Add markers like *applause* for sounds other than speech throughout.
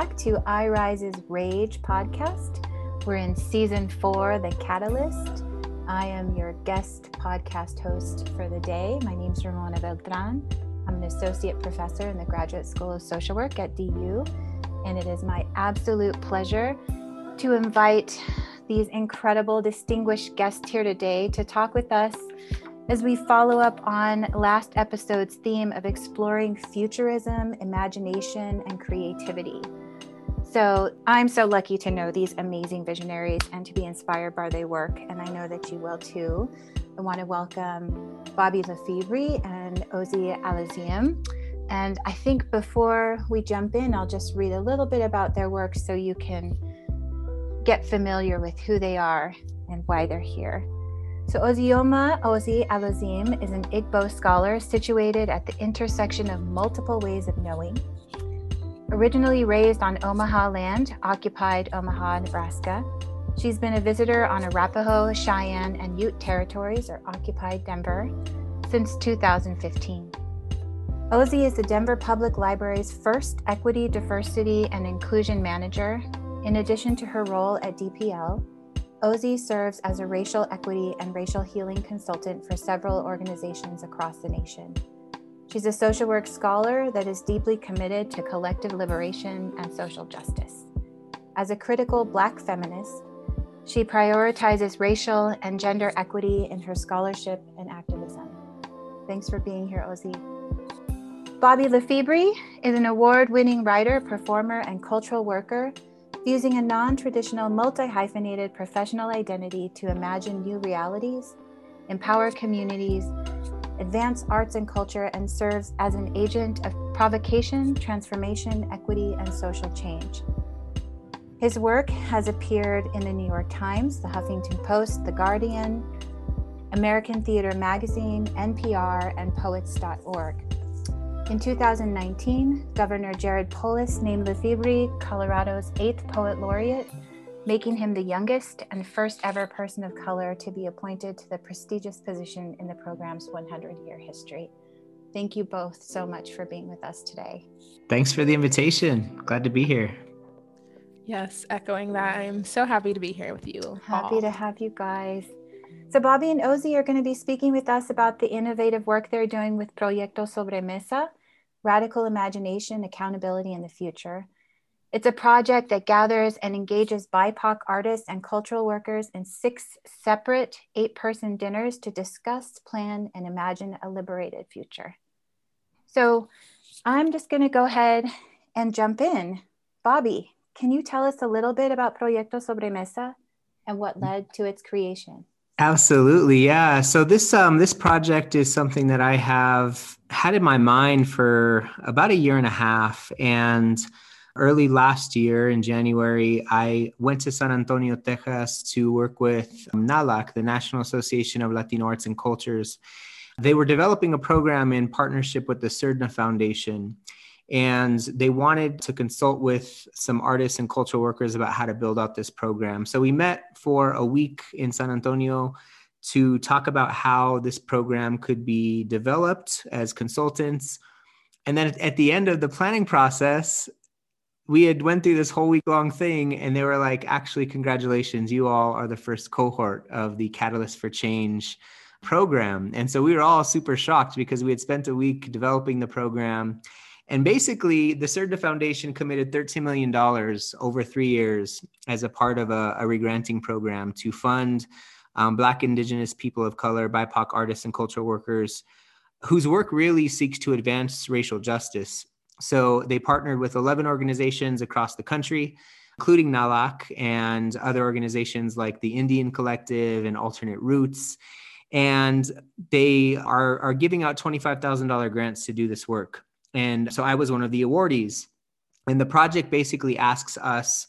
Back to I Rise's Rage podcast. We're in season four, The Catalyst. I am your guest podcast host for the day. My name is Ramona Beltran. I'm an associate professor in the Graduate School of Social Work at DU, and it is my absolute pleasure to invite these incredible, distinguished guests here today to talk with us as we follow up on last episode's theme of exploring futurism, imagination, and creativity. So, I'm so lucky to know these amazing visionaries and to be inspired by their work, and I know that you will too. I want to welcome Bobby Lefebvre and Ozy Alazim. And I think before we jump in, I'll just read a little bit about their work so you can get familiar with who they are and why they're here. So Ozioma Ozy Alazim is an Igbo scholar situated at the intersection of multiple ways of knowing. Originally raised on Omaha land, occupied Omaha, Nebraska, she's been a visitor on Arapaho, Cheyenne, and Ute territories, or occupied Denver, since 2015. Ozy is the Denver Public Library's first equity, diversity, and inclusion manager, in addition to her role at DPL Ozy serves as a racial equity and racial healing consultant for several organizations across the nation. She's a social work scholar that is deeply committed to collective liberation and social justice. As a critical Black feminist, she prioritizes racial and gender equity in her scholarship and activism. Thanks for being here, Ozzy. Bobby Lefebvre is an award winning writer, performer, and cultural worker using a non traditional, multi hyphenated professional identity to imagine new realities, empower communities, advance arts and culture, and serves as an agent of provocation, transformation, equity, and social change. His work has appeared in the New York Times, the Huffington Post, The Guardian, American Theater Magazine, NPR, and Poets.org. In 2019, Governor Jared Polis named Lefebvre Colorado's eighth poet laureate, making him the youngest and first ever person of color to be appointed to the prestigious position in the program's 100 year history. Thank you both so much for being with us today. Thanks for the invitation. Glad to be here. Yes, echoing that. I'm so happy to be here with you. Happy all. to have you guys. So, Bobby and Ozy are going to be speaking with us about the innovative work they're doing with Proyecto Sobremesa, Radical Imagination, Accountability in the Future. It's a project that gathers and engages BIPOC artists and cultural workers in six separate eight person dinners to discuss, plan, and imagine a liberated future. So I'm just going to go ahead and jump in. Bobby, can you tell us a little bit about Proyecto Sobremesa and what led to its creation? Absolutely, yeah. So this um, this project is something that I have had in my mind for about a year and a half, and early last year in January, I went to San Antonio, Texas, to work with um, NALAC, the National Association of Latino Arts and Cultures. They were developing a program in partnership with the Surdna Foundation and they wanted to consult with some artists and cultural workers about how to build out this program. So we met for a week in San Antonio to talk about how this program could be developed as consultants. And then at the end of the planning process, we had went through this whole week long thing and they were like actually congratulations you all are the first cohort of the catalyst for change program and so we were all super shocked because we had spent a week developing the program and basically, the Surdna Foundation committed $13 million over three years as a part of a, a regranting program to fund um, Black, Indigenous, people of color, BIPOC artists, and cultural workers whose work really seeks to advance racial justice. So they partnered with 11 organizations across the country, including NALAC and other organizations like the Indian Collective and Alternate Roots. And they are, are giving out $25,000 grants to do this work. And so I was one of the awardees. And the project basically asks us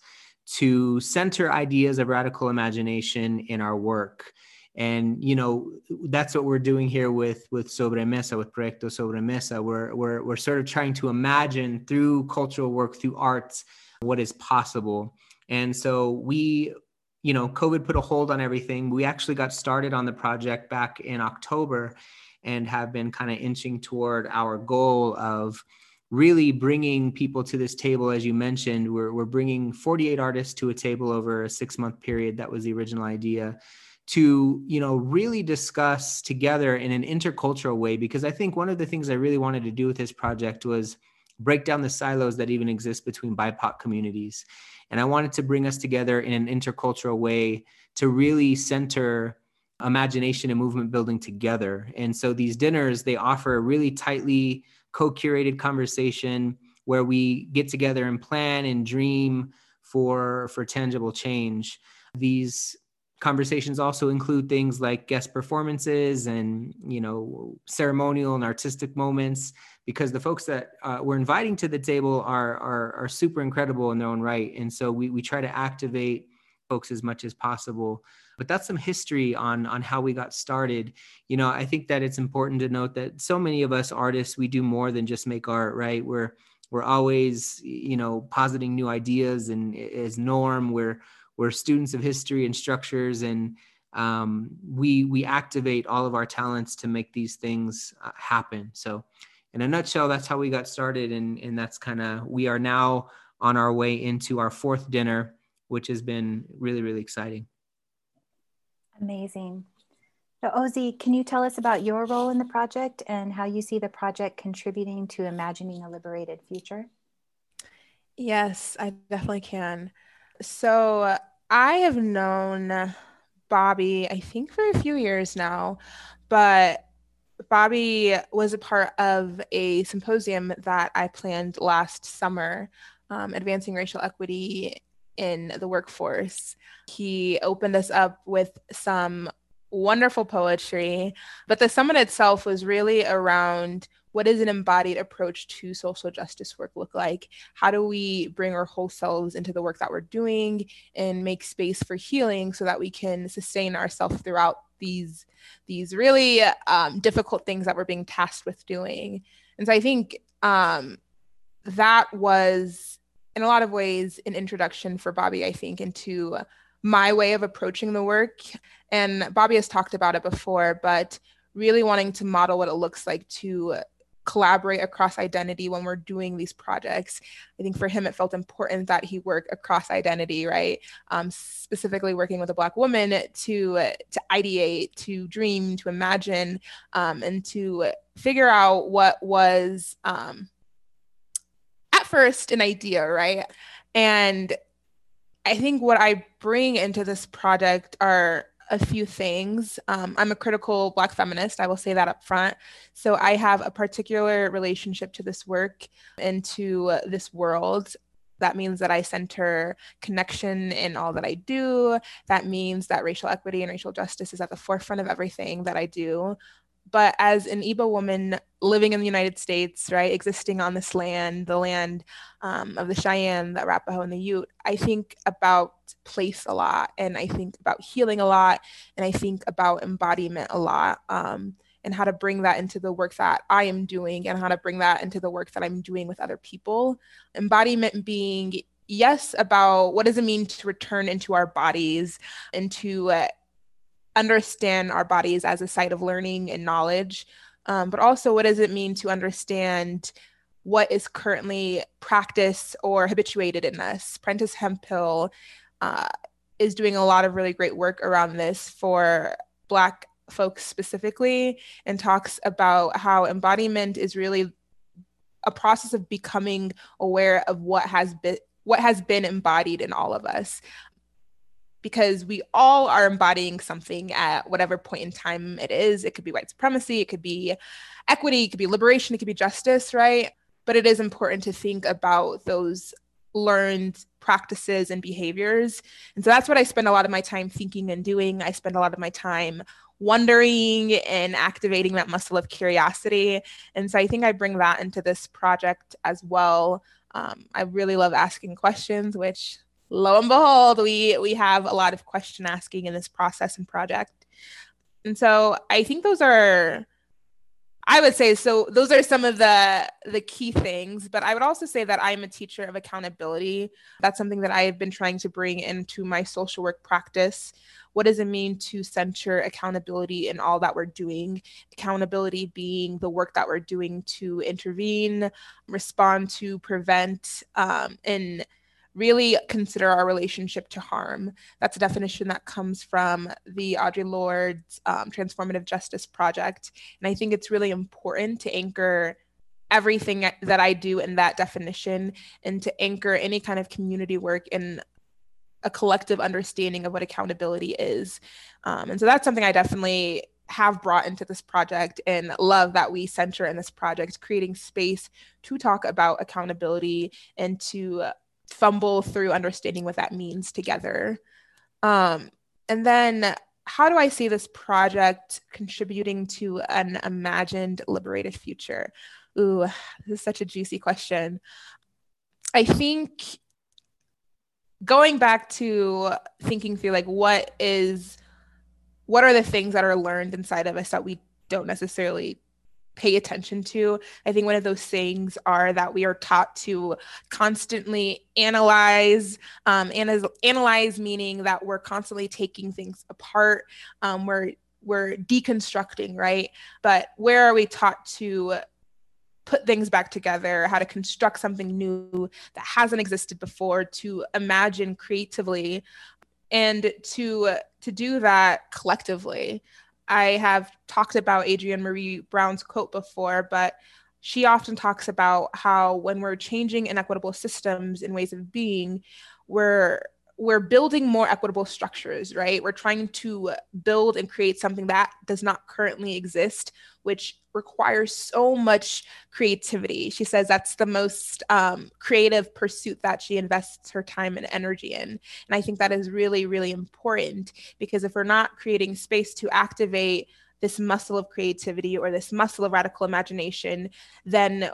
to center ideas of radical imagination in our work. And you know that's what we're doing here with with Sobremesa, with Proyecto Sobremesa. We're we're we're sort of trying to imagine through cultural work, through arts, what is possible. And so we, you know, COVID put a hold on everything. We actually got started on the project back in October, and have been kind of inching toward our goal of really bringing people to this table as you mentioned we're, we're bringing 48 artists to a table over a six month period that was the original idea to you know really discuss together in an intercultural way because i think one of the things i really wanted to do with this project was break down the silos that even exist between bipoc communities. And i wanted to bring us together in an intercultural way to really center imagination and movement building together. And so these dinners they offer a really tightly co-curated conversation where we get together and plan and dream for for tangible change. These conversations also include things like guest performances and you know ceremonial and artistic moments because the folks that uh, we're inviting to the table are, are are super incredible in their own right. And so we, we try to activate folks as much as possible. But that's some history on on how we got started. You know i think that it's important to note that so many of us artists we do more than just make art right? We're we're always you know positing new ideas and as norm. We're we're students of history and structures and um, we we activate all of our talents to make these things uh, happen so in a nutshell that's how we got started and and that's kind of we are now on our way into our fourth dinner which has been really really exciting Amazing. So, Ozzy, can you tell us about your role in the project and how you see the project contributing to imagining a liberated future? Yes, I definitely can. So, I have known Bobby, I think, for a few years now, but Bobby was a part of a symposium that I planned last summer, um, Advancing Racial Equity in the workforce. He opened us up with some wonderful poetry, but the summit itself was really around what does an embodied approach to social justice work look like? How do we bring our whole selves into the work that we're doing and make space for healing so that we can sustain ourselves throughout these these really um, difficult things that we're being tasked with doing? And so I think um, that was in a lot of ways an introduction for Bobby, I think, into my way of approaching the work. And Bobby has talked about it before, but really wanting to model what it looks like to collaborate across identity when we're doing these projects. I think for him, it felt important that he work across identity, right? Um, specifically working with a Black woman to to ideate, to dream, to imagine, um, and to figure out what was um, first an idea, right? And I think what I bring into this project are a few things. Um, I'm a critical Black feminist. I will say that up front. So I have a particular relationship to this work and to this world. That means that I center connection in all that I do. That means that racial equity and racial justice is at the forefront of everything that I do but as an Igbo woman living in the United States, right, existing on this land, the land um, of the Cheyenne, the Arapaho, and the Ute, I think about place a lot, and I think about healing a lot, and I think about embodiment a lot, um, and how to bring that into the work that I am doing, and how to bring that into the work that I'm doing with other people. Embodiment being yes about what does it mean to return into our bodies into uh, understand our bodies as a site of learning and knowledge, um, but also what does it mean to understand what is currently practiced or habituated in us. Prentis Hemphill uh, is doing a lot of really great work around this for Black folks specifically and talks about how embodiment is really a process of becoming aware of what has been what has been embodied in all of us because we all are embodying something at whatever point in time it is. It could be white supremacy, it could be equity, it could be liberation, it could be justice, right? But it is important to think about those learned practices and behaviors. And so that's what I spend a lot of my time thinking and doing. I spend a lot of my time wondering and activating that muscle of curiosity. And so I think I bring that into this project as well. Um, I really love asking questions, which lo and behold, we we have a lot of question asking in this process and project. And so I think those are I would say so. Those are some of the the key things, but I would also say that I'm a teacher of accountability. That's something that I have been trying to bring into my social work practice. What does it mean to center accountability in all that we're doing? Accountability being the work that we're doing to intervene, respond to, prevent, um, and really consider our relationship to harm. That's a definition that comes from the Audre Lorde's um, Transformative Justice Project. And I think it's really important to anchor everything that I do in that definition and to anchor any kind of community work in a collective understanding of what accountability is. Um, and so that's something I definitely have brought into this project and love that we center in this project, creating space to talk about accountability and to fumble through understanding what that means together. Um, and then, how do I see this project contributing to an imagined liberated future? Ooh, this is such a juicy question. I think going back to thinking through like what is what are the things that are learned inside of us that we don't necessarily pay attention to. I think one of those things are that we are taught to constantly analyze, um, and analyze meaning that we're constantly taking things apart. Um, we're we're deconstructing, right? But where are we taught to put things back together, how to construct something new that hasn't existed before, to imagine creatively, and to to do that collectively. I have talked about Adrienne Maree Brown's quote before, but she often talks about how when we're changing inequitable systems and ways of being, we're we're building more equitable structures, right? We're trying to build and create something that does not currently exist, which requires so much creativity. She says that's the most um, creative pursuit that she invests her time and energy in. And I think that is really, really important because if we're not creating space to activate this muscle of creativity or this muscle of radical imagination, then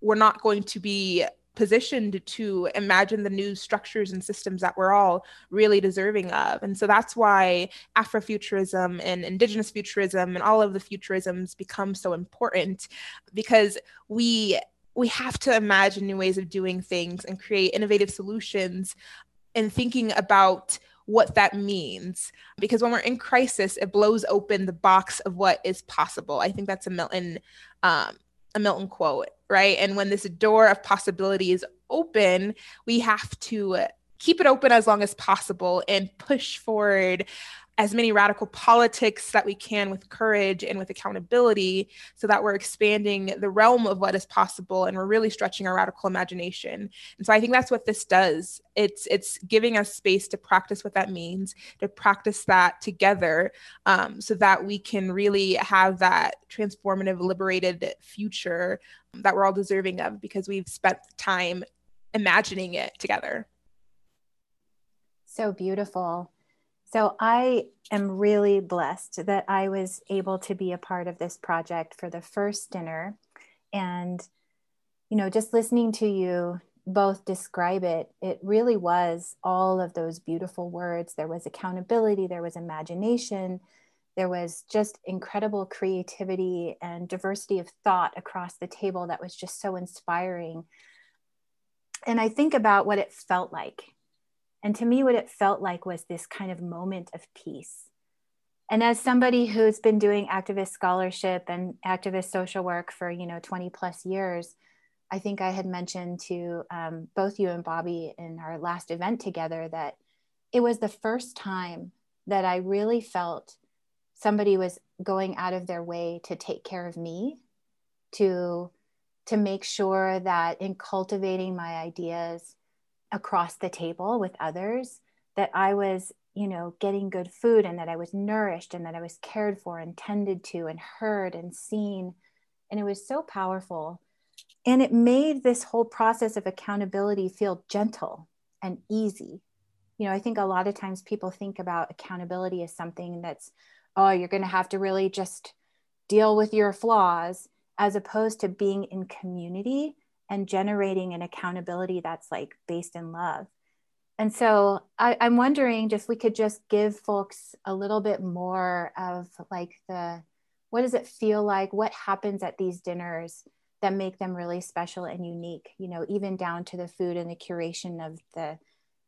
we're not going to be positioned to imagine the new structures and systems that we're all really deserving of. And so that's why Afrofuturism and Indigenous futurism and all of the futurisms become so important because we we have to imagine new ways of doing things and create innovative solutions and thinking about what that means because when we're in crisis it blows open the box of what is possible i think that's a milton um, a milton quote right? And when this door of possibility is open, we have to keep it open as long as possible and push forward as many radical politics that we can with courage and with accountability so that we're expanding the realm of what is possible and we're really stretching our radical imagination. And so i think that's what this does. It's it's giving us space to practice what that means to practice that together um, so that we can really have that transformative liberated future that we're all deserving of because we've spent time imagining it together. So beautiful so I am really blessed that I was able to be a part of this project for the first dinner. And, you know, just listening to you both describe it, it really was all of those beautiful words. There was accountability, there was imagination, there was just incredible creativity and diversity of thought across the table that was just so inspiring. And I think about what it felt like and to me, what it felt like was this kind of moment of peace. And as somebody who's been doing activist scholarship and activist social work for, you know, 20 plus years, I think I had mentioned to um, both you and Bobby in our last event together that it was the first time that I really felt somebody was going out of their way to take care of me, to to make sure that in cultivating my ideas, across the table with others that I was, you know, getting good food and that I was nourished and that I was cared for and tended to and heard and seen. And it was so powerful. And it made this whole process of accountability feel gentle and easy. You know, I think a lot of times people think about accountability as something that's, oh, you're going to have to really just deal with your flaws, as opposed to being in community and generating an accountability that's like based in love. And so I, I'm wondering if we could just give folks a little bit more of like the what does it feel like? What happens at these dinners that make them really special and unique you know even down to the food and the curation of the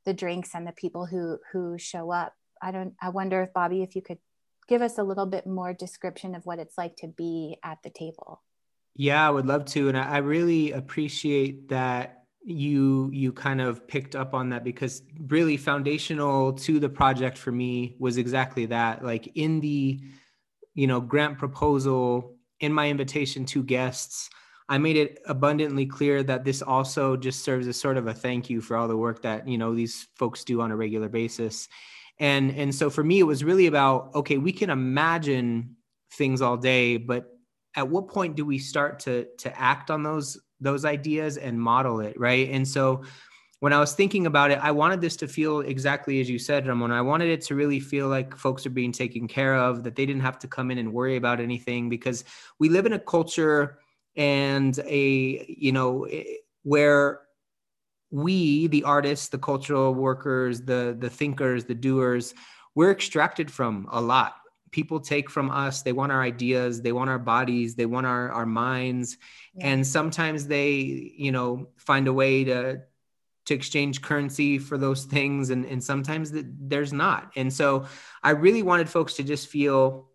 the drinks and the people who who show up. I don't i wonder if bobby if you could give us a little bit more description of what it's like to be at the table yeah i would love to and i really appreciate that you you kind of picked up on that because really foundational to the project for me was exactly that like in the you know grant proposal in my invitation to guests I made it abundantly clear that this also just serves as sort of a thank you for all the work that you know these folks do on a regular basis. And and so for me it was really about okay, we can imagine things all day, but at what point do we start to to act on those those ideas and model it, right? And so when I was thinking about it, I wanted this to feel exactly as you said, Ramon. I wanted it to really feel like folks are being taken care of, that they didn't have to come in and worry about anything because we live in a culture and a you know where we the artists the cultural workers the the thinkers the doers we're extracted from a lot people take from us. They want our ideas. They want our bodies. They want our our minds. Yeah. and sometimes they you know find a way to to exchange currency for those things. And and sometimes the, there's not. And so i really wanted folks to just feel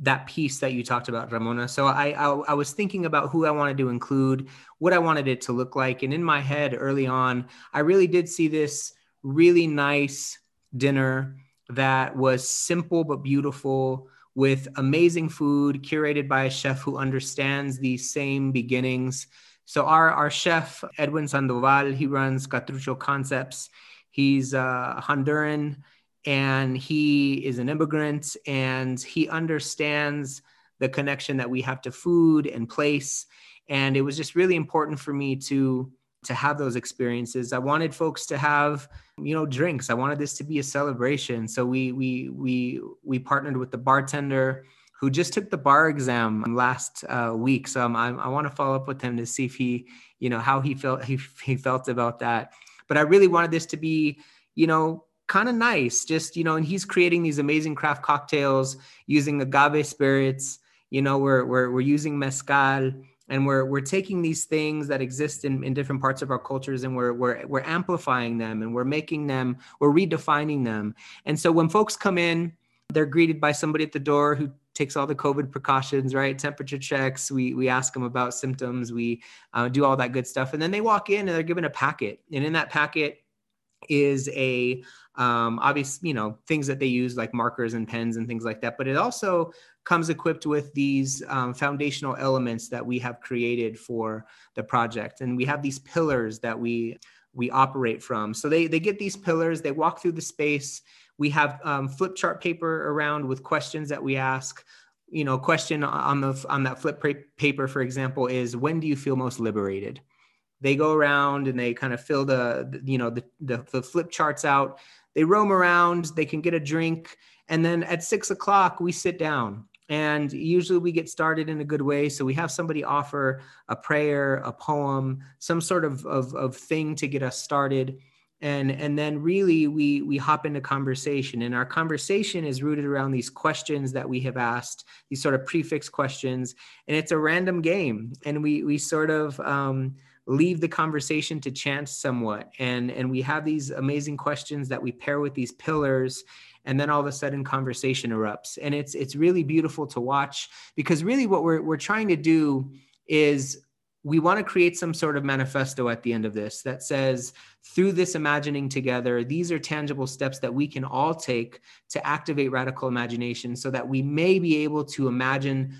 that piece that you talked about, Ramona. So I, I, I was thinking about who I wanted to include, what I wanted it to look like, and in my head early on, I really did see this really nice dinner that was simple but beautiful with amazing food curated by a chef who understands these same beginnings. So our our chef Edwin Sandoval, he runs Xatrucho Concepts. He's a Honduran and he is an immigrant and he understands the connection that we have to food and place and it was just really important for me to to have those experiences. I wanted folks to have you know drinks. I wanted this to be a celebration. So we we we we partnered with the bartender who just took the bar exam last uh, week. So i i want to follow up with him to see if he you know how he felt he, he felt about that. But i really wanted this to be you know kind of nice. Just, you know, and he's creating these amazing craft cocktails using agave spirits. You know, we're, we're, we're using mezcal and we're, we're taking these things that exist in, in different parts of our cultures and we're, we're, we're amplifying them and we're making them, we're redefining them. And so when folks come in, they're greeted by somebody at the door who takes all the COVID precautions, right? Temperature checks. We we ask them about symptoms. We uh, do all that good stuff, and then they walk in and they're given a packet. And in that packet is a um, obvious, you know, things that they use like markers and pens and things like that. But it also comes equipped with these um, foundational elements that we have created for the project, and we have these pillars that we we operate from. So they they get these pillars, they walk through the space. We have um, flip chart paper around with questions that we ask. You know, question on the on that flip paper, for example, is when do you feel most liberated? they go around and they kind of fill the, you know the, the, the flip charts out they roam around they can get a drink and then at six o'clock we sit down and usually we get started in a good way. So we have somebody offer a prayer a poem some sort of, of, of thing to get us started. And and then really we we hop into conversation. And our conversation is rooted around these questions that we have asked these sort of prefix questions. And it's a random game. And we we sort of um, leave the conversation to chance somewhat. And and we have these amazing questions that we pair with these pillars and then all of a sudden conversation erupts. And it's it's really beautiful to watch because really what we're we're trying to do is we want to create some sort of manifesto at the end of this that says through this imagining together these are tangible steps that we can all take to activate radical imagination so that we may be able to imagine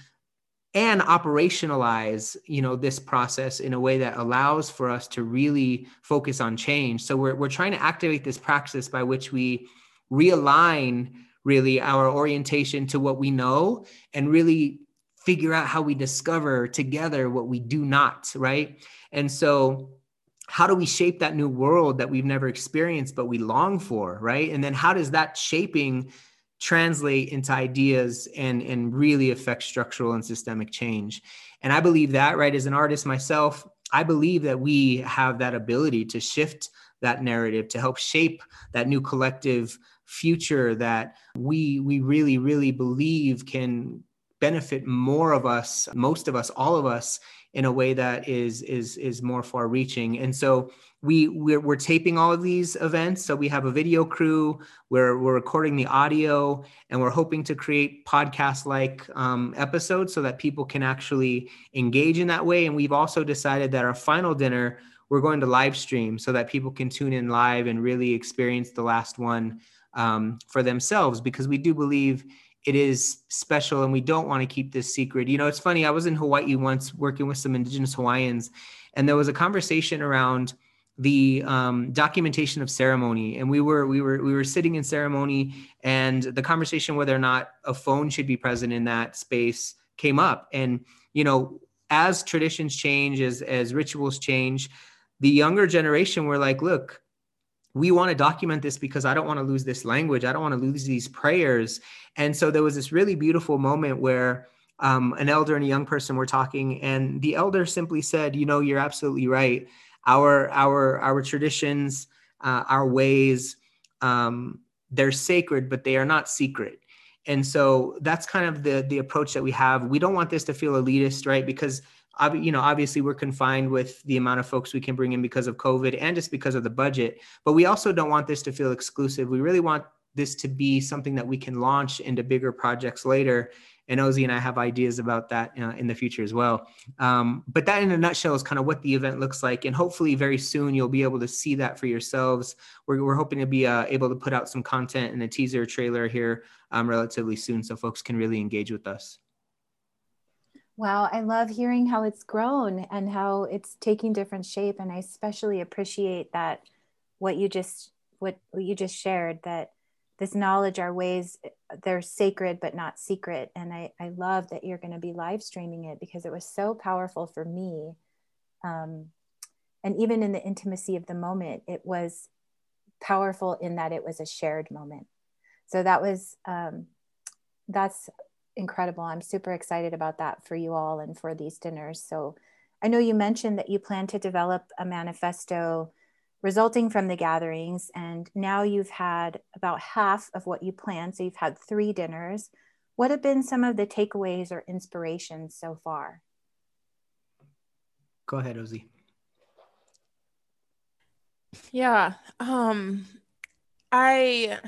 and operationalize you know this process in a way that allows for us to really focus on change. So we're, we're trying to activate this practice by which we realign really our orientation to what we know and really figure out how we discover together what we do not right? And so how do we shape that new world that we've never experienced but we long for right? And then how does that shaping translate into ideas and and really affect structural and systemic change? And i believe that right as an artist myself i believe that we have that ability to shift that narrative to help shape that new collective future that we we really really believe can benefit more of us, most of us, all of us in a way that is is is more far reaching. And so we we're, we're, taping all of these events so we have a video crew we're, we're recording the audio and we're hoping to create podcast like um, episodes so that people can actually engage in that way and we've also decided that our final dinner we're going to live stream so that people can tune in live and really experience the last one um, for themselves because we do believe it is special and we don't want to keep this secret. You know it's funny i was in hawaii once working with some indigenous hawaiians and there was a conversation around the um, documentation of ceremony. And we were we were we were sitting in ceremony and the conversation whether or not a phone should be present in that space came up. And you know as traditions change as as rituals change the younger generation were like look we want to document this because i don't want to lose this language i don't want to lose these prayers and so there was this really beautiful moment where um, an elder and a young person were talking and the elder simply said you know you're absolutely right our our our traditions, uh, our ways, um, they're sacred, but they are not secret. And so that's kind of the the approach that we have. We don't want this to feel elitist, right? Because you know obviously we're confined with the amount of folks we can bring in because of covid and just because of the budget but we also don't want this to feel exclusive we really want this to be something that we can launch into bigger projects later and Ozzy and I have ideas about that uh, in the future as well. Um, but that, in a nutshell, is kind of what the event looks like, and hopefully, very soon you'll be able to see that for yourselves. We're, we're hoping to be uh, able to put out some content and a teaser trailer here um, relatively soon, so folks can really engage with us. Wow, I love hearing how it's grown and how it's taking different shape, and I especially appreciate that what you just what, what you just shared that this knowledge our ways they're sacred but not secret and i, I love that you're going to be live streaming it because it was so powerful for me um, and even in the intimacy of the moment it was powerful in that it was a shared moment. So that was um, that's incredible i'm super excited about that for you all and for these dinners so i know you mentioned that you plan to develop a manifesto resulting from the gatherings. And now you've had about half of what you planned. So you've had three dinners. What have been some of the takeaways or inspirations so far? Go ahead, Ozzy. Yeah. Um I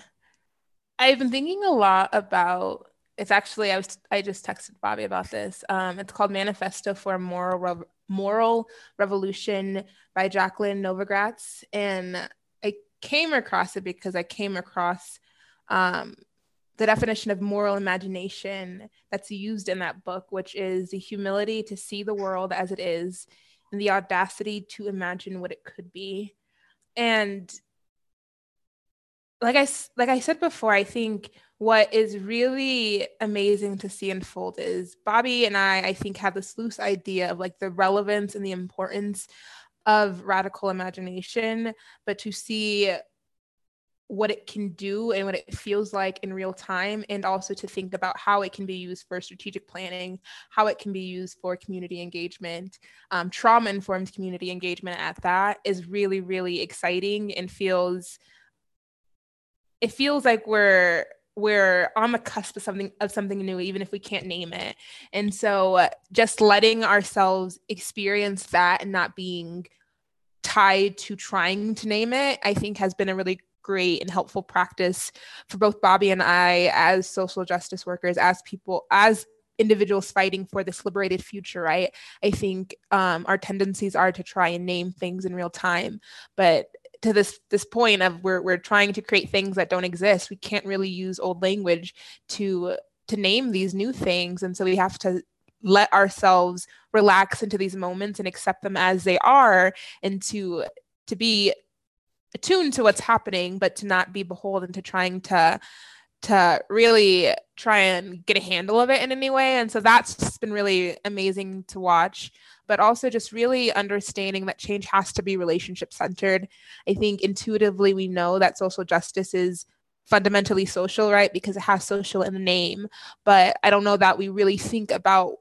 I've been thinking a lot about it's actually I was I just texted Bobby about this. Um, it's called Manifesto for a Moral Moral Revolution by Jacqueline Novogratz. And I came across it because I came across um, the definition of moral imagination that's used in that book, which is the humility to see the world as it is and the audacity to imagine what it could be. And like I like I said before, I think what is really amazing to see unfold is Bobby and I, I think, have this loose idea of like the relevance and the importance of radical imagination, but to see what it can do and what it feels like in real time, and also to think about how it can be used for strategic planning, how it can be used for community engagement, um, trauma informed community engagement at that is really, really exciting and feels. It feels like we're we're on the cusp of something of something new even if we can't name it. And so uh, just letting ourselves experience that and not being tied to trying to name it i think has been a really great and helpful practice for both bobby and i as social justice workers as people as individuals fighting for this liberated future right? I think um, our tendencies are to try and name things in real time but to this this point of we're we're trying to create things that don't exist. We can't really use old language to to name these new things. And so we have to let ourselves relax into these moments and accept them as they are and to to be attuned to what's happening but to not be beholden to trying to to really try and get a handle of it in any way and so that's been really amazing to watch but also just really understanding that change has to be relationship centered. I think intuitively we know that social justice is fundamentally social, right? Because it has social in the name. But I don't know that we really think about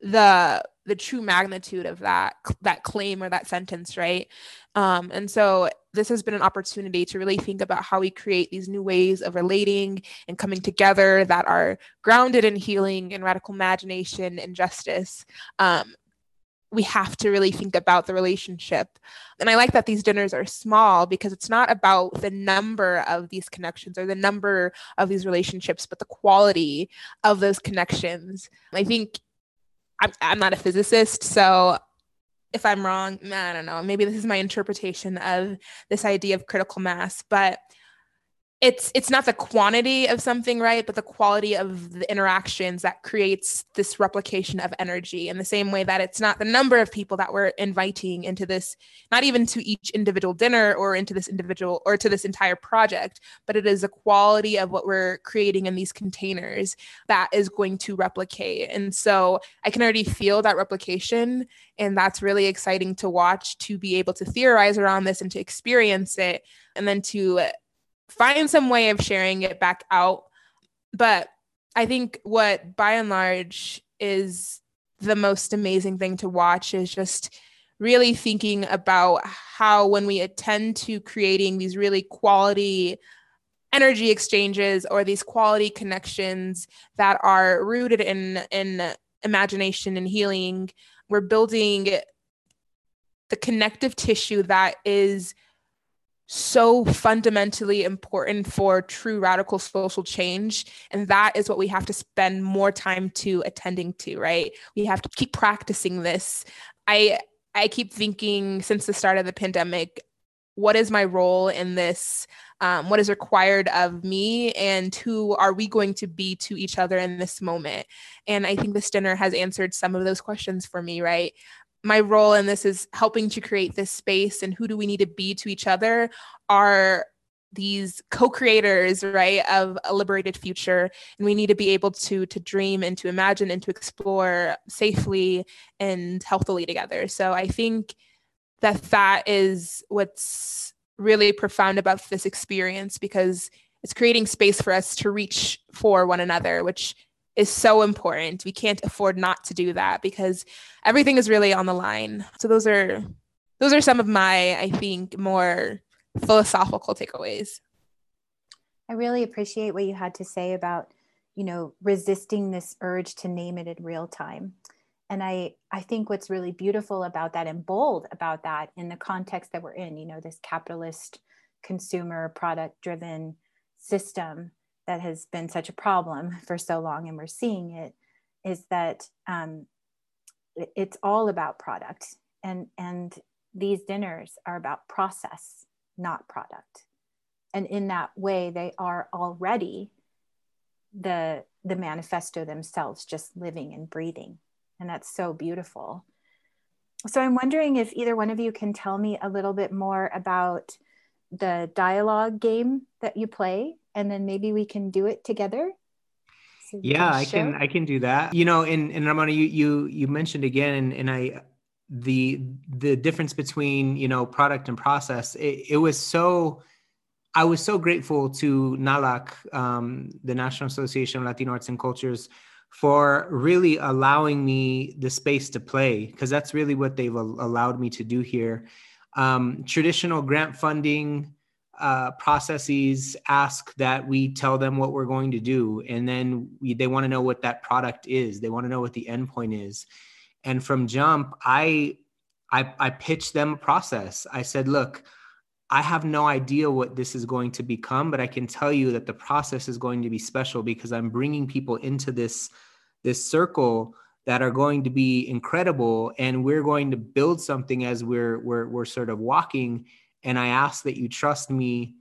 the the true magnitude of that that claim or that sentence right um, and so this has been an opportunity to really think about how we create these new ways of relating and coming together that are grounded in healing and radical imagination and justice um, we have to really think about the relationship. And I like that these dinners are small because it's not about the number of these connections or the number of these relationships, but the quality of those connections. I think I'm, I'm not a physicist, so if I'm wrong, I don't know. Maybe this is my interpretation of this idea of critical mass, but it's it's not the quantity of something right but the quality of the interactions that creates this replication of energy in the same way that it's not the number of people that we're inviting into this not even to each individual dinner or into this individual or to this entire project but it is the quality of what we're creating in these containers that is going to replicate. And so i can already feel that replication and that's really exciting to watch to be able to theorize around this and to experience it and then to find some way of sharing it back out. But I think what by and large is the most amazing thing to watch is just really thinking about how when we attend to creating these really quality energy exchanges or these quality connections that are rooted in in imagination and healing we're building the connective tissue that is so fundamentally important for true radical social change. And that is what we have to spend more time to attending to right? We have to keep practicing this. I i keep thinking since the start of the pandemic what is my role in this? Um, what is required of me? And who are we going to be to each other in this moment? And i think this dinner has answered some of those questions for me right my role in this is helping to create this space and who do we need to be to each other are these co-creators right of a liberated future. And we need to be able to to dream and to imagine and to explore safely and healthily together. So i think that that is what's really profound about this experience because it's creating space for us to reach for one another which is so important. We can't afford not to do that because everything is really on the line. So those are those are some of my I think more philosophical takeaways. I really appreciate what you had to say about, you know, resisting this urge to name it in real time. And I I think what's really beautiful about that and bold about that in the context that we're in, you know, this capitalist consumer product driven system that has been such a problem *laughs* for so long and we're seeing it is that um, it's all about product and and these dinners are about process not product. And in that way they are already the the manifesto themselves just living and breathing and that's so beautiful. So i'm wondering if either one of you can tell me a little bit more about the dialogue game that you play and then maybe we can do it together? So yeah can i can i can do that. You know and and ramona you you you mentioned again and, and i the the difference between you know product and process it, it was so i was so grateful to NALAC um, the national association of latino arts and cultures for really allowing me the space to play because that's really what they've allowed me to do here um, traditional grant funding uh, processes ask that we tell them what we're going to do, and then we, they want to know what that product is. They want to know what the endpoint is. And from jump, I, I I pitched them a process. I said, look. I have no idea what this is going to become, but I can tell you that the process is going to be special because I'm bringing people into this this circle that are going to be incredible and we're going to build something as we're we're we're sort of walking and i ask that you trust me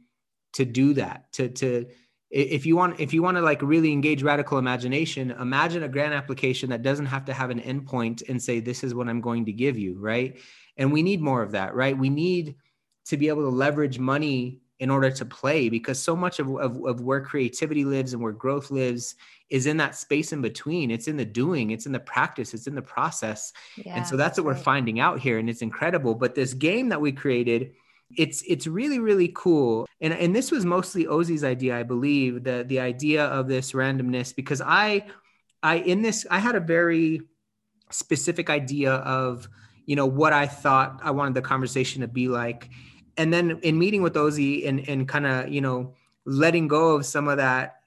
to do that to to if you want if you want to like really engage radical imagination imagine a grant application that doesn't have to have an endpoint and say this is what i'm going to give you right? And we need more of that right? We need to be able to leverage money in order to play because so much of, of, of, where creativity lives and where growth lives is in that space in between. It's in the doing it's in the practice it's in the process. Yeah, and so that's, that's what right. we're finding out here and it's incredible. But this game that we created it's it's really really cool. And and this was mostly ozzy's idea i believe the the idea of this randomness because i i in this i had a very specific idea of you know what I thought I wanted the conversation to be like, and then in meeting with Ozzy and and kind of you know letting go of some of that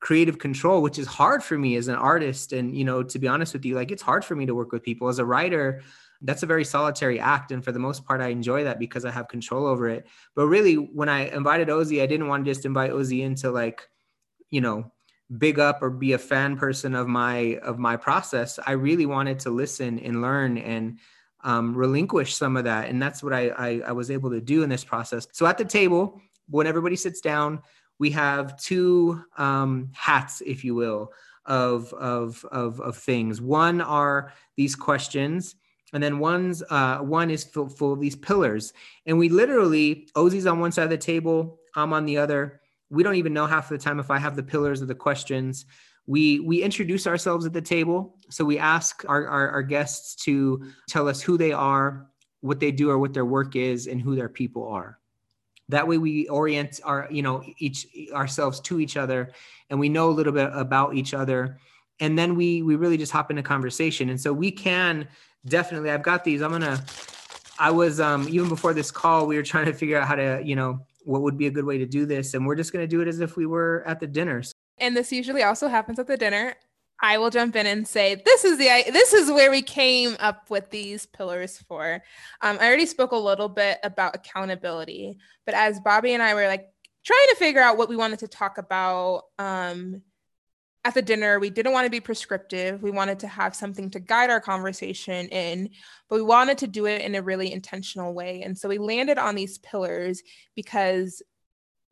creative control which is hard for me as an artist. And you know to be honest with you like it's hard for me to work with people. As a writer that's a very solitary act. And for the most part i enjoy that because i have control over it. But really when i invited ozzy i didn't want to just invite ozzy into like you know big up or be a fan person of my of my process. I really wanted to listen and learn. And um, relinquish some of that and that's what I, I i was able to do in this process so at the table when everybody sits down we have two um, hats, if you will, of, of, of, of things. One are these questions, and then one's uh, one is full, full of these pillars. And we literally, Ozzy's on one side of the table, I'm on the other. We don't even know half of the time if I have the pillars or the questions. We we introduce ourselves at the table, so we ask our, our, our guests to tell us who they are, what they do, or what their work is, and who their people are. That way we orient our you know each ourselves to each other and we know a little bit about each other. And then we we really just hop into conversation. And so we can definitely i've got these i'm gonna i was um even before this call we were trying to figure out how to you know what would be a good way to do this and we're just gonna do it as if we were at the dinner. And this usually also happens at the dinner I will jump in and say this is the this is where we came up with these pillars for. Um, I already spoke a little bit about accountability, but as Bobby and I were like trying to figure out what we wanted to talk about um, at the dinner, we didn't want to be prescriptive. We wanted to have something to guide our conversation in, but we wanted to do it in a really intentional way. And so we landed on these pillars because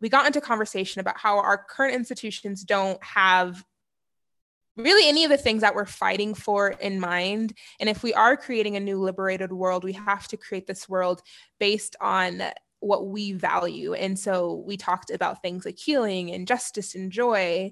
we got into conversation about how our current institutions don't have really any of the things that we're fighting for in mind. And if we are creating a new liberated world, we have to create this world based on what we value. And so we talked about things like healing and justice and joy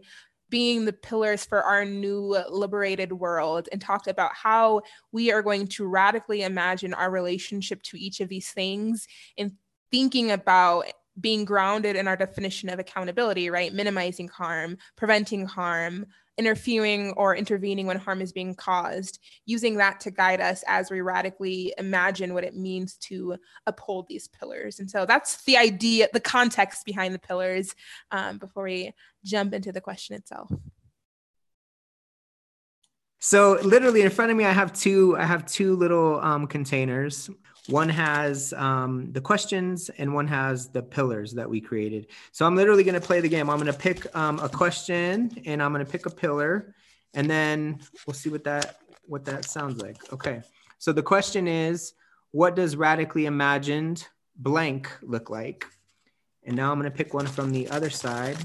being the pillars for our new liberated world and talked about how we are going to radically imagine our relationship to each of these things and thinking about being grounded in our definition of accountability, right? Minimizing harm, preventing harm, interfering or intervening when harm is being caused, using that to guide us as we radically imagine what it means to uphold these pillars. And so that's the idea, the context behind the pillars um, before we jump into the question itself. So literally in front of me, I have two. I have two little um, containers. One has um, the questions and one has the pillars that we created. So I'm literally going to play the game. I'm going to pick um, a question and I'm going to pick a pillar, and then we'll see what that what that sounds like. Okay. So the question is, what does radically imagined blank look like? And now I'm going to pick one from the other side.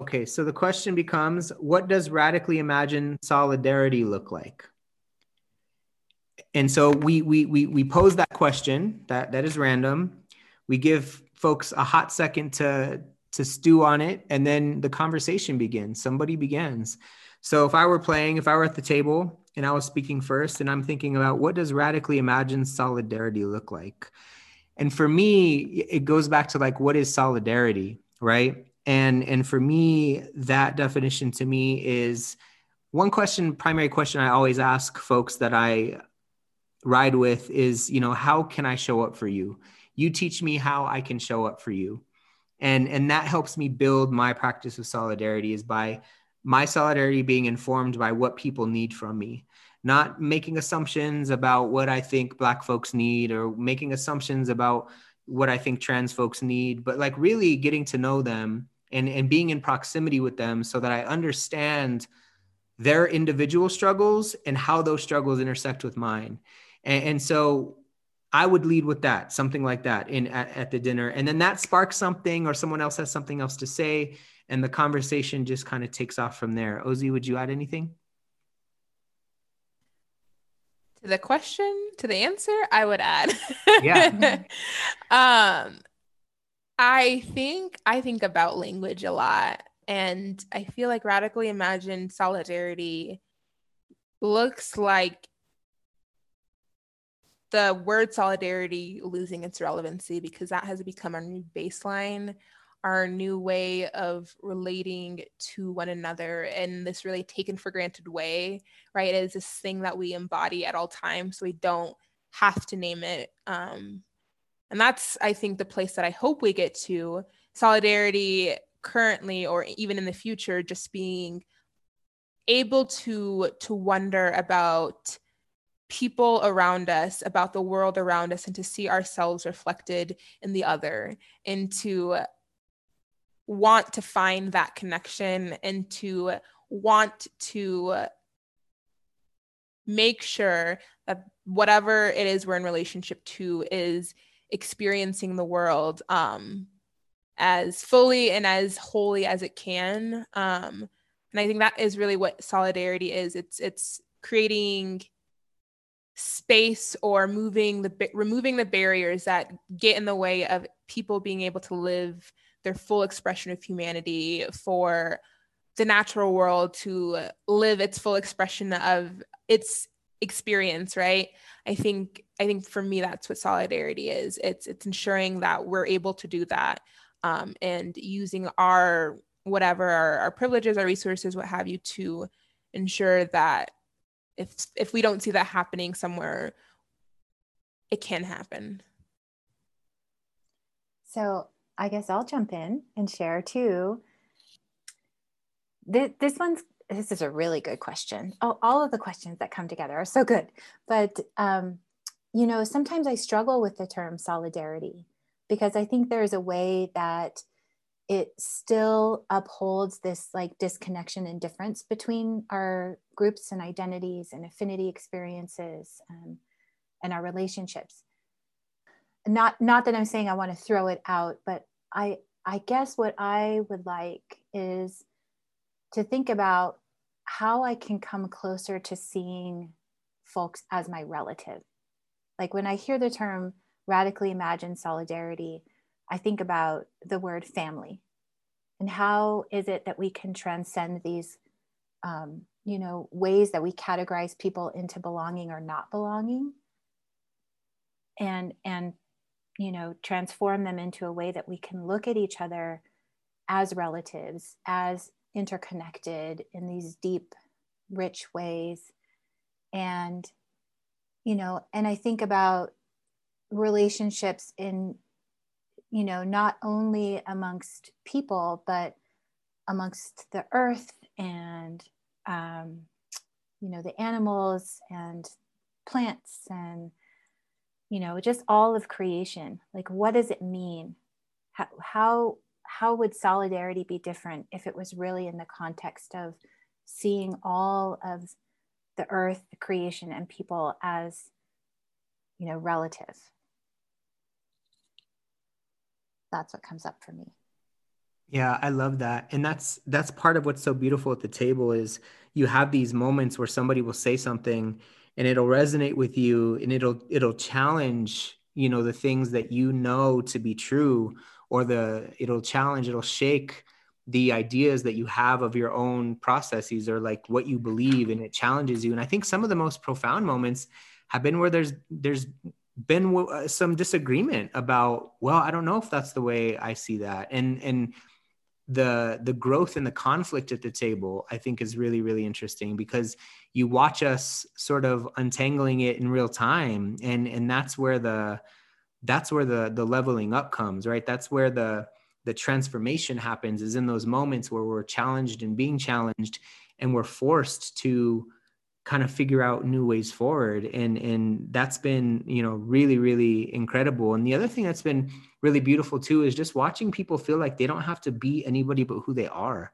Okay, so the question becomes what does radically imagined solidarity look like? And so we we we we pose that question that that is random. We give folks a hot second to to stew on it, and then the conversation begins. Somebody begins. So if I were playing, if I were at the table and I was speaking first, and I'm thinking about what does radically imagined solidarity look like, and for me, it goes back to like what is solidarity, right? And and for me, that definition to me is one question, primary question I always ask folks that I ride with is you know how can i show up for you? You teach me how i can show up for you. And and that helps me build my practice of solidarity is by my solidarity being informed by what people need from me. Not making assumptions about what i think black folks need or making assumptions about what i think trans folks need but like really getting to know them and and being in proximity with them so that i understand their individual struggles and how those struggles intersect with mine and, and so I would lead with that, something like that in at, at, the dinner. And then that sparks something or someone else has something else to say. And the conversation just kind of takes off from there. Ozzy, would you add anything? To the question, to the answer, I would add. Yeah. *laughs* um, I think I think about language a lot. And I feel like radically imagined solidarity looks like the word solidarity losing its relevancy because that has become our new baseline our new way of relating to one another in this really taken for granted way, right? It is this thing that we embody at all times. So we don't have to name it. Um, and that's, I think, the place that I hope we get to. Solidarity currently or even in the future, just being able to to wonder about people around us, about the world around us, and to see ourselves reflected in the other, and to want to find that connection and to want to make sure that whatever it is we're in relationship to is experiencing the world um, as fully and as wholly as it can um, and i think that is really what solidarity is. It's it's creating space or moving the removing the barriers that get in the way of people being able to live their full expression of humanity, for the natural world to live its full expression of its experience, right? I think I think for me that's what solidarity is. It's it's ensuring that we're able to do that um, and using our whatever our, our privileges, our resources, what have you, to ensure that if if we don't see that happening somewhere, it can happen. So I guess I'll jump in and share too. This, this one's this is a really good question. Oh, all of the questions that come together are so good. But um, you know, sometimes I struggle with the term solidarity because I think there is a way that it still upholds this like disconnection and difference between our groups and identities and affinity experiences um, and our relationships. Not not that i'm saying i want to throw it out but i i guess what i would like is to think about how i can come closer to seeing folks as my relative. Like when i hear the term radically imagined solidarity i think about the word family and how is it that we can transcend these um, you know ways that we categorize people into belonging or not belonging and and you know transform them into a way that we can look at each other as relatives as interconnected in these deep rich ways. And you know and i think about relationships in you know not only amongst people but amongst the earth and um, you know the animals and plants and you know just all of creation. Like what does it mean? How how, how would solidarity be different if it was really in the context of seeing all of the earth the creation and people as you know relative that's what comes up for me. Yeah i love that. And that's that's part of what's so beautiful at the table is you have these moments where somebody will say something and it'll resonate with you and it'll it'll challenge you know the things that you know to be true or the it'll challenge it'll shake the ideas that you have of your own processes or like what you believe and it challenges you. And i think some of the most profound moments have been where there's there's been uh, some disagreement about well i don't know if that's the way i see that. And and the the growth and the conflict at the table i think is really really interesting because you watch us sort of untangling it in real time. And and that's where the that's where the the leveling up comes right? That's where the the transformation happens is in those moments where we're challenged and being challenged and we're forced to kind of figure out new ways forward. And and that's been you know really really incredible. And the other thing that's been really beautiful too is just watching people feel like they don't have to be anybody but who they are.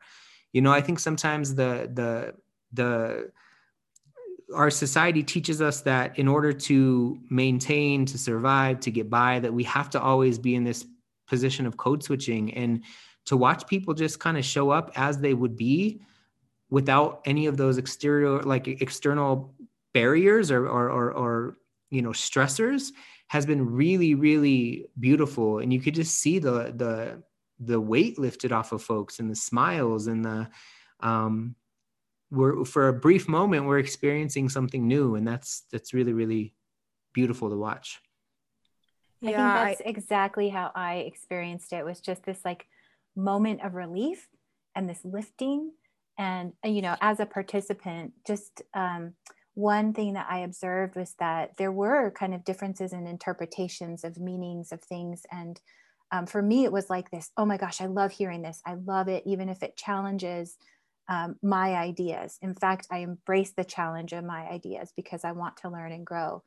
You know i think sometimes the the the our society teaches us that in order to maintain to survive to get by that we have to always be in this position of code switching. And to watch people just kind of show up as they would be without any of those exterior like external barriers or or or, or you know stressors has been really really beautiful. And you could just see the the the weight lifted off of folks and the smiles and the um we're for a brief moment we're experiencing something new. And that's that's really really beautiful to watch. Yeah, I think that's I, exactly how I experienced it. it was just this like moment of relief and this lifting and you know as a participant just um, one thing that i observed was that there were kind of differences in interpretations of meanings of things. And um, for me it was like this oh my gosh i love hearing this. I love it even if it challenges um, my ideas. In fact i embrace the challenge of my ideas because i want to learn and grow.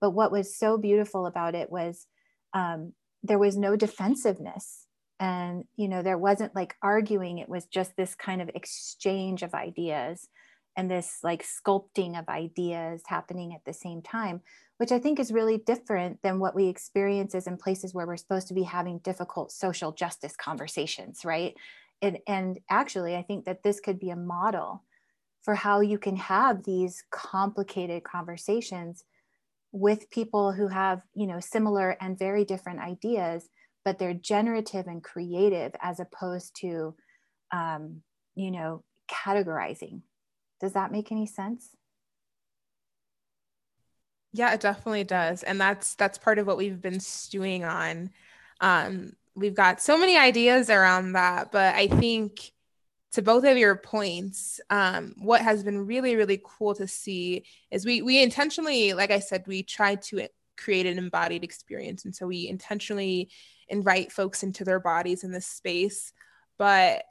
But what was so beautiful about it was um, there was no defensiveness and you know there wasn't like arguing it was just this kind of exchange of ideas and this like sculpting of ideas happening at the same time which i think is really different than what we experience as in places where we're supposed to be having difficult social justice conversations right? And, and actually i think that this could be a model for how you can have these complicated conversations with people who have you know similar and very different ideas but they're generative and creative as opposed to um, you know categorizing. Does that make any sense? Yeah it definitely does. And that's that's part of what we've been stewing on. Um, we've got so many ideas around that but i think to both of your points, um, what has been really, really cool to see is we we intentionally, like I said, we tried to create an embodied experience, and so we intentionally invite folks into their bodies in this space. But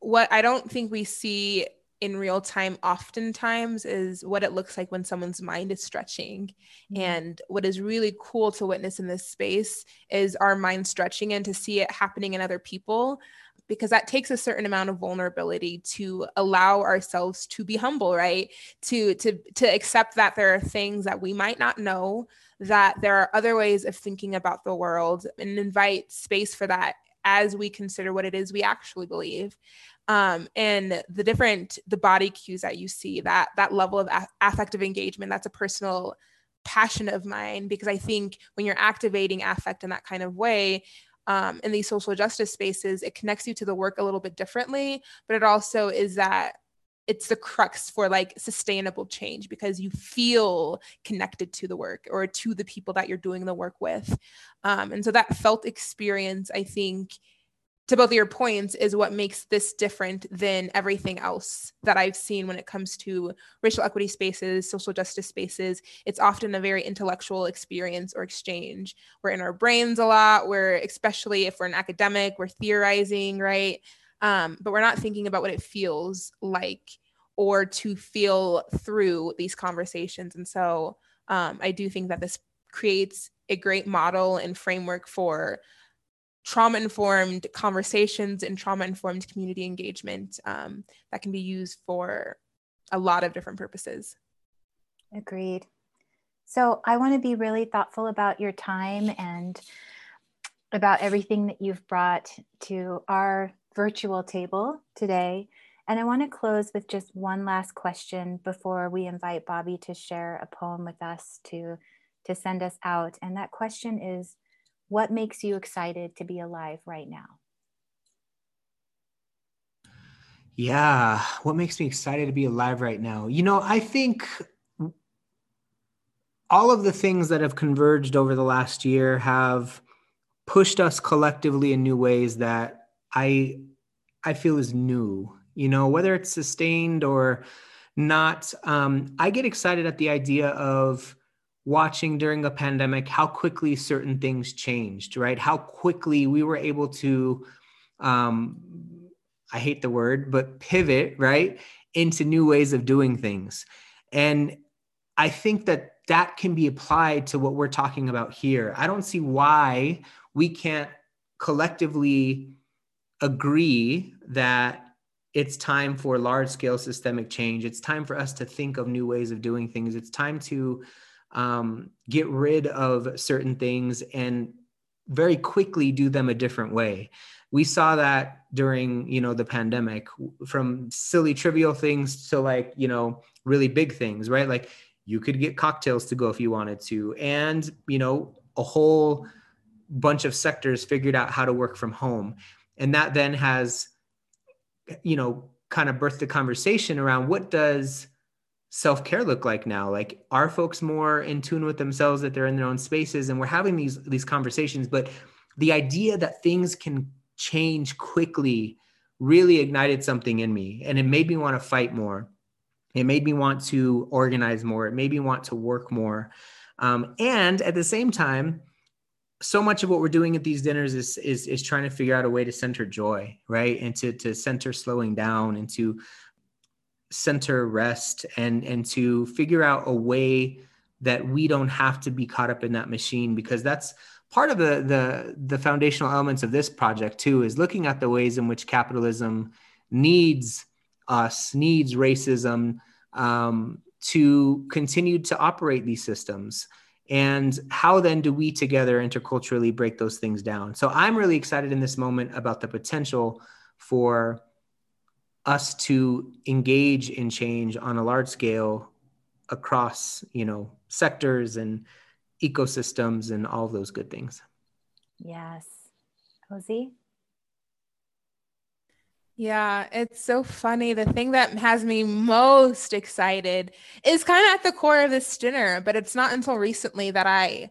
what I don't think we see in real time oftentimes is what it looks like when someone's mind is stretching. Mm-hmm. And what is really cool to witness in this space is our mind stretching and to see it happening in other people because that takes a certain amount of vulnerability to allow ourselves to be humble right? To to to accept that there are things that we might not know that there are other ways of thinking about the world and invite space for that as we consider what it is we actually believe. Um, and the different the body cues that you see that that level of a- affective engagement that's a personal passion of mine because i think when you're activating affect in that kind of way um, in these social justice spaces, it connects you to the work a little bit differently, but it also is that it's the crux for like sustainable change because you feel connected to the work or to the people that you're doing the work with. Um, and so that felt experience, I think, to both of your points is what makes this different than everything else that I've seen when it comes to racial equity spaces, social justice spaces. It's often a very intellectual experience or exchange. We're in our brains a lot. We're, especially if we're an academic, we're theorizing, right? Um, but we're not thinking about what it feels like or to feel through these conversations. And so um, I do think that this creates a great model and framework for trauma informed conversations and trauma informed community engagement um, that can be used for a lot of different purposes. Agreed. So I want to be really thoughtful about your time and about everything that you've brought to our virtual table today. And I want to close with just one last question before we invite Bobby to share a poem with us to, to send us out. And that question is what makes you excited to be alive right now? Yeah, what makes me excited to be alive right now? You know, I think all of the things that have converged over the last year have pushed us collectively in new ways that I I feel is new. You know, whether it's sustained or not, um, I get excited at the idea of watching during a pandemic how quickly certain things changed, right? How quickly we were able to, um, I hate the word, but pivot, right, into new ways of doing things. And I think that that can be applied to what we're talking about here. I don't see why we can't collectively agree that it's time for large scale systemic change. It's time for us to think of new ways of doing things. It's time to um, get rid of certain things and very quickly do them a different way. We saw that during you know the pandemic from silly trivial things to like you know really big things right? Like you could get cocktails to go if you wanted to and you know a whole bunch of sectors figured out how to work from home. And that then has you know kind of birthed a conversation around what does self-care look like now? Like are folks more in tune with themselves that they're in their own spaces? And we're having these these conversations but the idea that things can change quickly really ignited something in me and it made me want to fight more. It made me want to organize more. It made me want to work more. Um, and at the same time so much of what we're doing at these dinners is, is is trying to figure out a way to center joy right? And to to center slowing down and to center rest and and to figure out a way that we don't have to be caught up in that machine because that's part of the the the foundational elements of this project too is looking at the ways in which capitalism needs us needs racism um, to continue to operate these systems. And how then do we together interculturally break those things down? So i'm really excited in this moment about the potential for us to engage in change on a large scale across you know sectors and ecosystems and all of those good things. Yes. Cozy yeah, it's so funny. The thing that has me most excited is kind of at the core of this dinner, but it's not until recently that I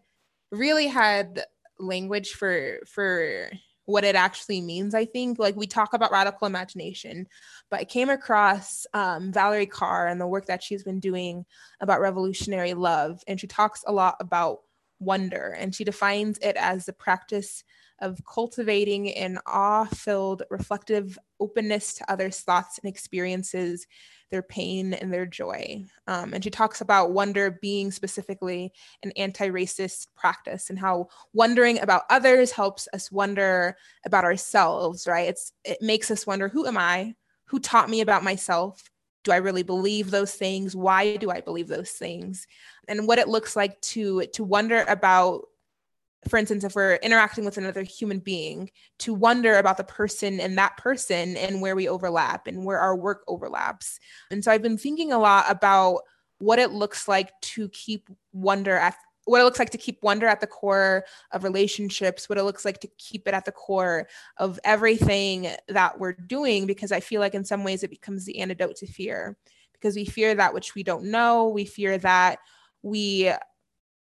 really had language for for what it actually means. I think like we talk about radical imagination, but I came across um, Valarie Kaur and the work that she's been doing about revolutionary love, and she talks a lot about wonder, and she defines it as the practice of cultivating an awe filled, reflective openness to others' thoughts and experiences, their pain and their joy. Um, and she talks about wonder being specifically an anti racist practice and how wondering about others helps us wonder about ourselves, right? It's, it makes us wonder who am I? Who taught me about myself? Do I really believe those things? Why do I believe those things? And what it looks like to to wonder about for instance, if we're interacting with another human being, to wonder about the person and that person and where we overlap and where our work overlaps. And so I've been thinking a lot about what it looks like to keep wonder at what it looks like to keep wonder at the core of relationships, what it looks like to keep it at the core of everything that we're doing, because I feel like in some ways it becomes the antidote to fear because we fear that which we don't know. We fear that we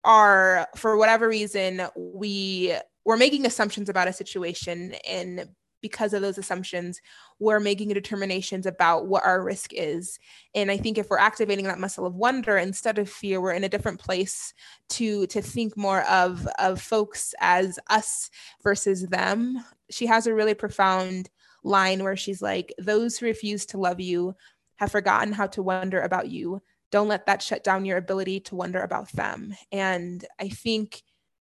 are for whatever reason we we're making assumptions about a situation and because of those assumptions we're making determinations about what our risk is. And i think if we're activating that muscle of wonder instead of fear we're in a different place to to think more of of folks as us versus them. She has a really profound line where she's like those who refuse to love you have forgotten how to wonder about you don't let that shut down your ability to wonder about them. And I think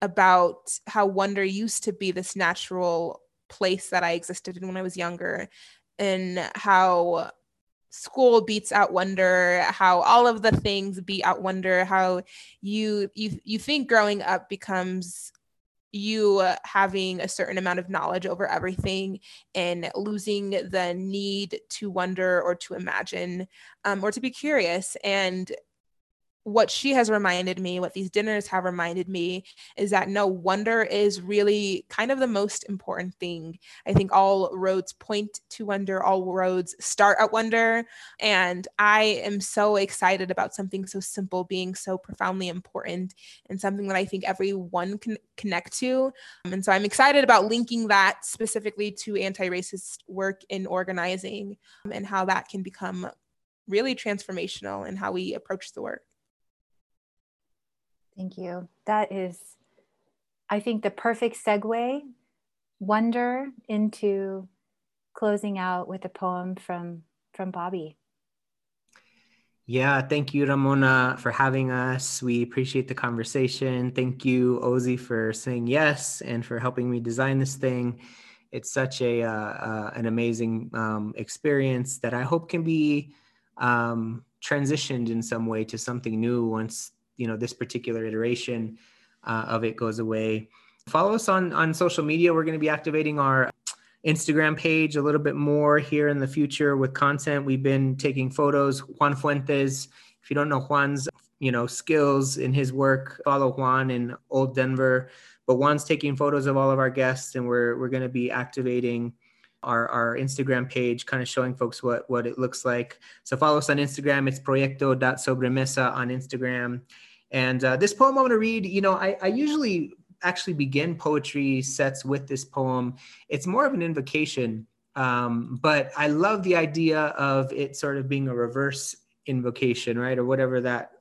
about how wonder used to be this natural place that I existed in when I was younger, and how school beats out wonder how all of the things beat out wonder how you you you think growing up becomes you having a certain amount of knowledge over everything and losing the need to wonder or to imagine um, or to be curious. And what she has reminded me, what these dinners have reminded me, is that no wonder is really kind of the most important thing. I think all roads point to wonder, all roads start at wonder. And I am so excited about something so simple being so profoundly important and something that I think everyone can connect to. And so I'm excited about linking that specifically to anti racist work in organizing um, and how that can become really transformational in how we approach the work. Thank you. That is, I think, the perfect segue, wonder into closing out with a poem from from Bobby. Yeah, thank you, Ramona, for having us. We appreciate the conversation. Thank you, Ozzy, for saying yes and for helping me design this thing. It's such a uh, uh, an amazing um, experience that I hope can be um, transitioned in some way to something new once you know this particular iteration uh, of it goes away. Follow us on on social media. We're going to be activating our instagram page a little bit more here in the future with content. We've been taking photos. Juan fuentes if you don't know juan's you know skills in his work follow juan in old denver. But juan's taking photos of all of our guests and we're we're going to be activating our, our Instagram page, kind of showing folks what, what it looks like. So follow us on Instagram. It's proyecto.sobremesa on Instagram. And uh, this poem I'm going to read, you know, I, I usually actually begin poetry sets with this poem. It's more of an invocation, um, but I love the idea of it sort of being a reverse invocation, right? Or whatever that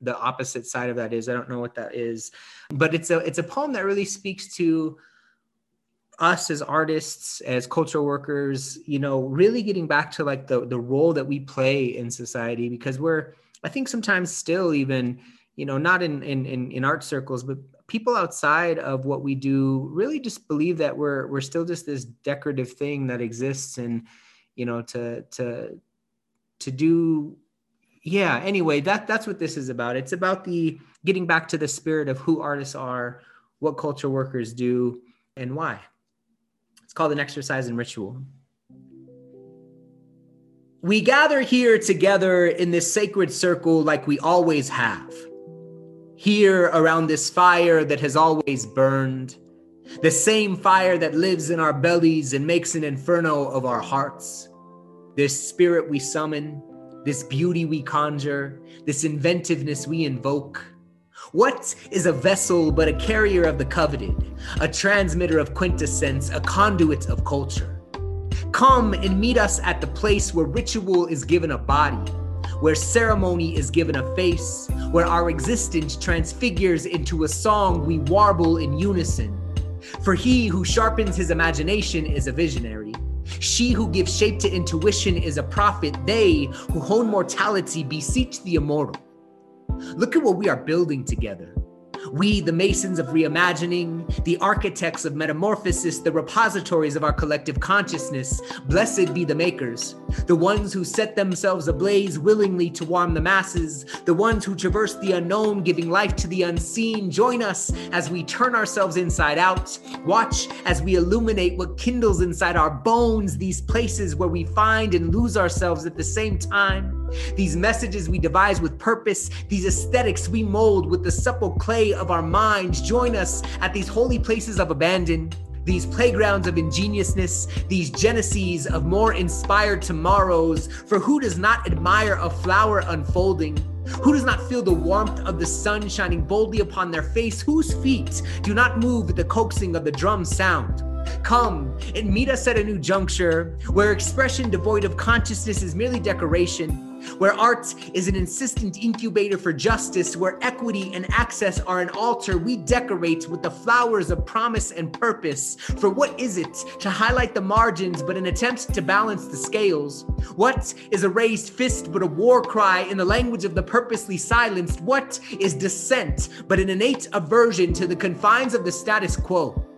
the opposite side of that is. I don't know what that is, but it's a it's a poem that really speaks to us as artists as cultural workers you know really getting back to like the the role that we play in society because we're i think sometimes still even you know not in in in, in art circles but people outside of what we do really just believe that we're we're still just this decorative thing that exists and you know to to to do yeah anyway that that's what this is about. It's about the getting back to the spirit of who artists are what culture workers do and why it's called an exercise in ritual we gather here together in this sacred circle like we always have here around this fire that has always burned the same fire that lives in our bellies and makes an inferno of our hearts this spirit we summon this beauty we conjure, this inventiveness we invoke? What is a vessel but a carrier of the coveted, a transmitter of quintessence, a conduit of culture? Come and meet us at the place where ritual is given a body, where ceremony is given a face, where our existence transfigures into a song we warble in unison. For he who sharpens his imagination is a visionary. She who gives shape to intuition is a prophet. They who hone mortality beseech the immortal. Look at what we are building together. We, the masons of reimagining, the architects of metamorphosis, the repositories of our collective consciousness, blessed be the makers, the ones who set themselves ablaze willingly to warm the masses, the ones who traverse the unknown, giving life to the unseen. Join us as we turn ourselves inside out. Watch as we illuminate what kindles inside our bones, these places where we find and lose ourselves at the same time. These messages we devise with purpose, these aesthetics we mold with the supple clay of our minds. Join us at these holy places of abandon, these playgrounds of ingeniousness, these geneses of more inspired tomorrows. For who does not admire a flower unfolding? Who does not feel the warmth of the sun shining boldly upon their face? Whose feet do not move with the coaxing of the drum sound? Come and meet us at a new juncture where expression devoid of consciousness is merely decoration where art is an insistent incubator for justice, where equity and access are an altar we decorate with the flowers of promise and purpose. For what is it to highlight the margins but an attempt to balance the scales? What is a raised fist but a war cry in the language of the purposely silenced? What is dissent but an innate aversion to the confines of the status quo?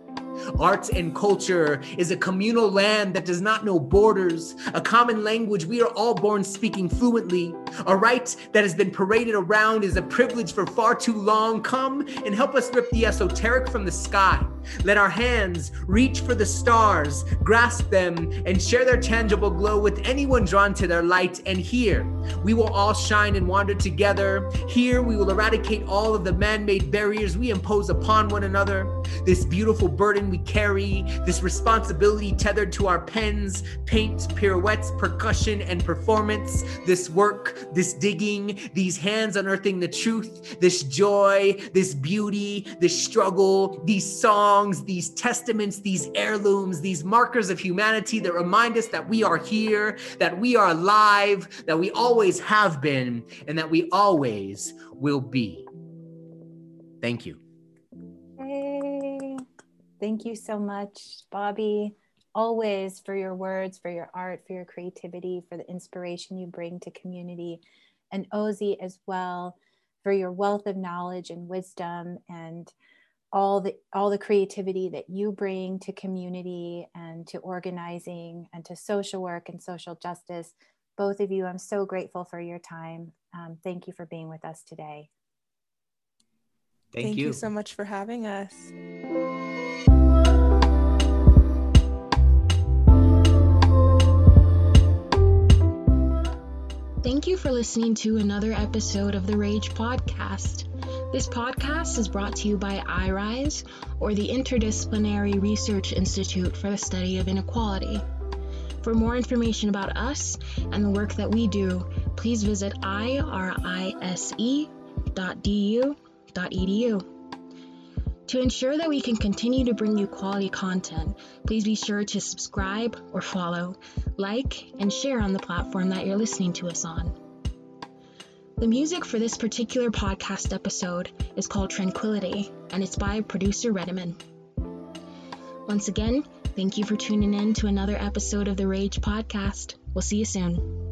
Arts and culture is a communal land that does not know borders, a common language we are all born speaking fluently. A right that has been paraded around is a privilege for far too long. Come and help us rip the esoteric from the sky. Let our hands reach for the stars, grasp them, and share their tangible glow with anyone drawn to their light. And here, we will all shine and wander together. Here, we will eradicate all of the man made barriers we impose upon one another. This beautiful burden we carry, this responsibility tethered to our pens, paint, pirouettes, percussion, and performance, this work, this digging, these hands unearthing the truth, this joy, this beauty, this struggle, these songs songs, these testaments, these heirlooms, these markers of humanity that remind us that we are here, that we are alive, that we always have been, and that we always will be. Thank you. Hey, thank you so much, Bobby. Always for your words, for your art, for your creativity, for the inspiration you bring to community, and Ozzy as well for your wealth of knowledge and wisdom and all the all the creativity that you bring to community and to organizing and to social work and social justice both of you i'm so grateful for your time um, thank you for being with us today thank, thank you. you so much for having us Thank you for listening to another episode of the Rage Podcast. This podcast is brought to you by iRise, or the Interdisciplinary Research Institute for the Study of Inequality. For more information about us and the work that we do, please visit irise.du.edu. To ensure that we can continue to bring you quality content, please be sure to subscribe or follow, like, and share on the platform that you're listening to us on. The music for this particular podcast episode is called Tranquility, and it's by producer Rediman. Once again, thank you for tuning in to another episode of the Rage Podcast. We'll see you soon.